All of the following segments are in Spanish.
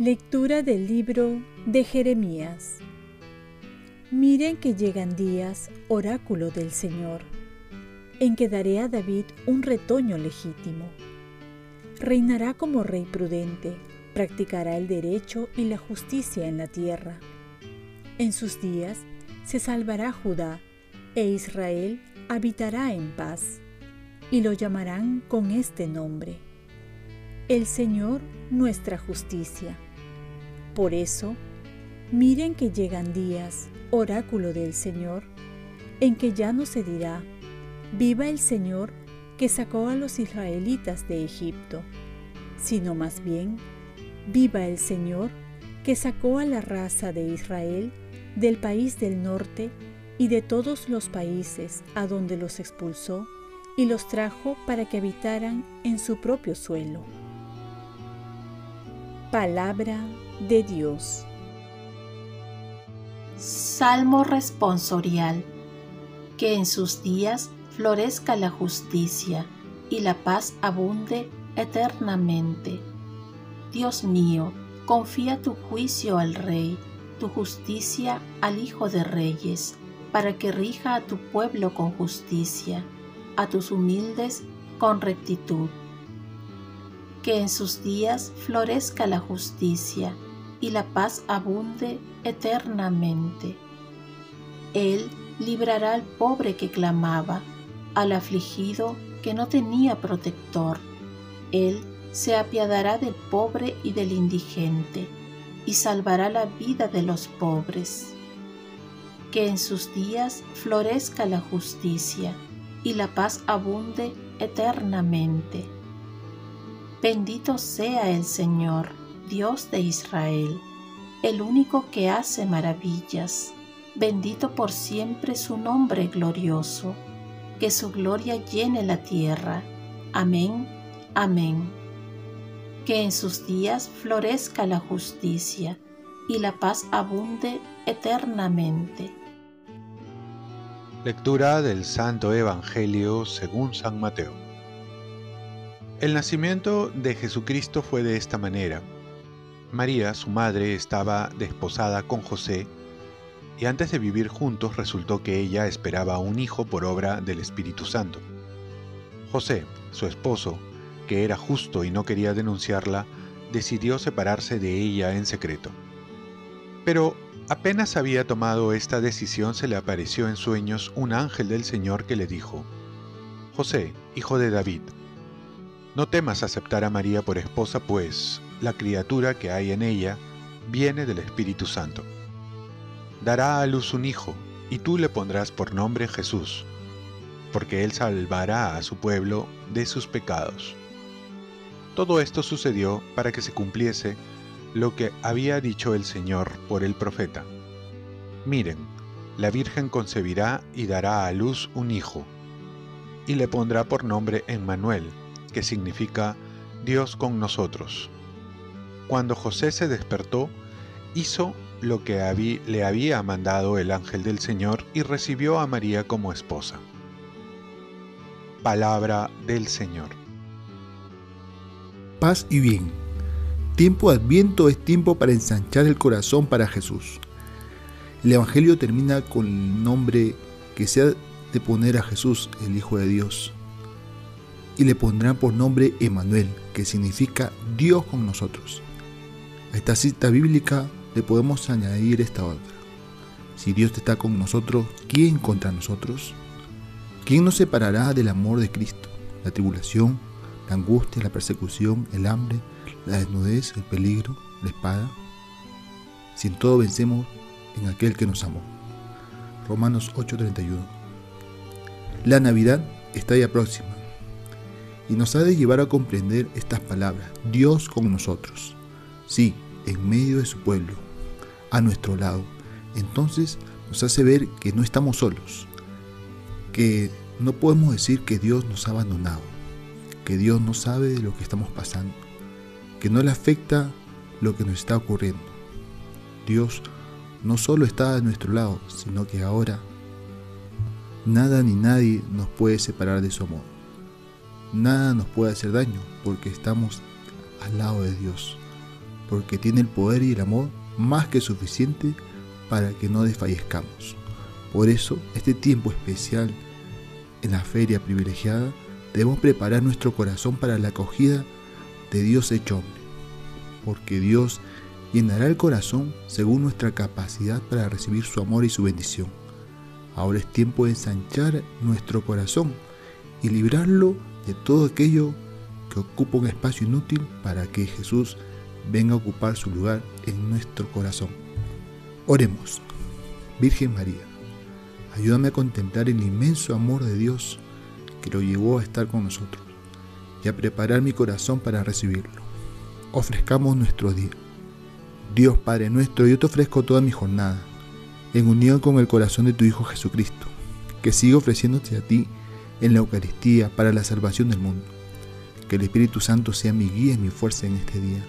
Lectura del libro de Jeremías. Miren que llegan días, oráculo del Señor, en que daré a David un retoño legítimo. Reinará como rey prudente, practicará el derecho y la justicia en la tierra. En sus días se salvará Judá, e Israel habitará en paz, y lo llamarán con este nombre. El Señor nuestra justicia. Por eso, miren que llegan días, oráculo del Señor, en que ya no se dirá, viva el Señor que sacó a los israelitas de Egipto, sino más bien, viva el Señor que sacó a la raza de Israel del país del norte y de todos los países a donde los expulsó y los trajo para que habitaran en su propio suelo. Palabra de Dios. Salmo responsorial. Que en sus días florezca la justicia y la paz abunde eternamente. Dios mío, confía tu juicio al Rey, tu justicia al Hijo de Reyes, para que rija a tu pueblo con justicia, a tus humildes con rectitud que en sus días florezca la justicia y la paz abunde eternamente. Él librará al pobre que clamaba, al afligido que no tenía protector. Él se apiadará del pobre y del indigente, y salvará la vida de los pobres. Que en sus días florezca la justicia, y la paz abunde eternamente Bendito sea el Señor, Dios de Israel, el único que hace maravillas. Bendito por siempre su nombre glorioso, que su gloria llene la tierra. Amén, amén. Que en sus días florezca la justicia y la paz abunde eternamente. Lectura del Santo Evangelio según San Mateo. El nacimiento de Jesucristo fue de esta manera. María, su madre, estaba desposada con José y antes de vivir juntos resultó que ella esperaba un hijo por obra del Espíritu Santo. José, su esposo, que era justo y no quería denunciarla, decidió separarse de ella en secreto. Pero apenas había tomado esta decisión se le apareció en sueños un ángel del Señor que le dijo, José, hijo de David, no temas aceptar a María por esposa, pues la criatura que hay en ella viene del Espíritu Santo. Dará a luz un hijo, y tú le pondrás por nombre Jesús, porque él salvará a su pueblo de sus pecados. Todo esto sucedió para que se cumpliese lo que había dicho el Señor por el profeta. Miren, la Virgen concebirá y dará a luz un hijo, y le pondrá por nombre Emmanuel, que significa Dios con nosotros. Cuando José se despertó, hizo lo que le había mandado el ángel del Señor y recibió a María como esposa. Palabra del Señor. Paz y bien. Tiempo adviento es tiempo para ensanchar el corazón para Jesús. El Evangelio termina con el nombre que se ha de poner a Jesús, el Hijo de Dios y le pondrán por nombre Emanuel, que significa Dios con nosotros. A esta cita bíblica le podemos añadir esta otra. Si Dios está con nosotros, ¿quién contra nosotros? ¿Quién nos separará del amor de Cristo? La tribulación, la angustia, la persecución, el hambre, la desnudez, el peligro, la espada. Si en todo vencemos en aquel que nos amó. Romanos 8:31. La Navidad está ya próxima y nos ha de llevar a comprender estas palabras. Dios con nosotros. Sí, en medio de su pueblo, a nuestro lado. Entonces nos hace ver que no estamos solos, que no podemos decir que Dios nos ha abandonado, que Dios no sabe de lo que estamos pasando, que no le afecta lo que nos está ocurriendo. Dios no solo está a nuestro lado, sino que ahora nada ni nadie nos puede separar de su amor. Nada nos puede hacer daño porque estamos al lado de Dios, porque tiene el poder y el amor más que suficiente para que no desfallezcamos. Por eso, este tiempo especial en la feria privilegiada, debemos preparar nuestro corazón para la acogida de Dios hecho hombre, porque Dios llenará el corazón según nuestra capacidad para recibir su amor y su bendición. Ahora es tiempo de ensanchar nuestro corazón y librarlo de todo aquello que ocupa un espacio inútil para que Jesús venga a ocupar su lugar en nuestro corazón. Oremos. Virgen María, ayúdame a contemplar el inmenso amor de Dios que lo llevó a estar con nosotros y a preparar mi corazón para recibirlo. Ofrezcamos nuestro día. Dios Padre nuestro, yo te ofrezco toda mi jornada, en unión con el corazón de tu Hijo Jesucristo, que sigue ofreciéndote a ti en la Eucaristía para la salvación del mundo. Que el Espíritu Santo sea mi guía y mi fuerza en este día,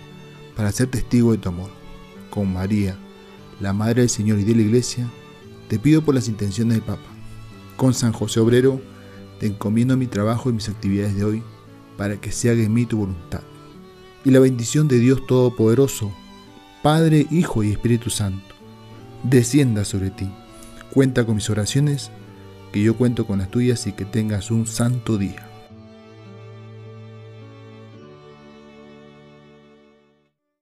para ser testigo de tu amor. Con María, la Madre del Señor y de la Iglesia, te pido por las intenciones del Papa. Con San José Obrero, te encomiendo mi trabajo y mis actividades de hoy, para que se haga en mí tu voluntad. Y la bendición de Dios Todopoderoso, Padre, Hijo y Espíritu Santo, descienda sobre ti. Cuenta con mis oraciones que yo cuento con las tuyas y que tengas un santo día.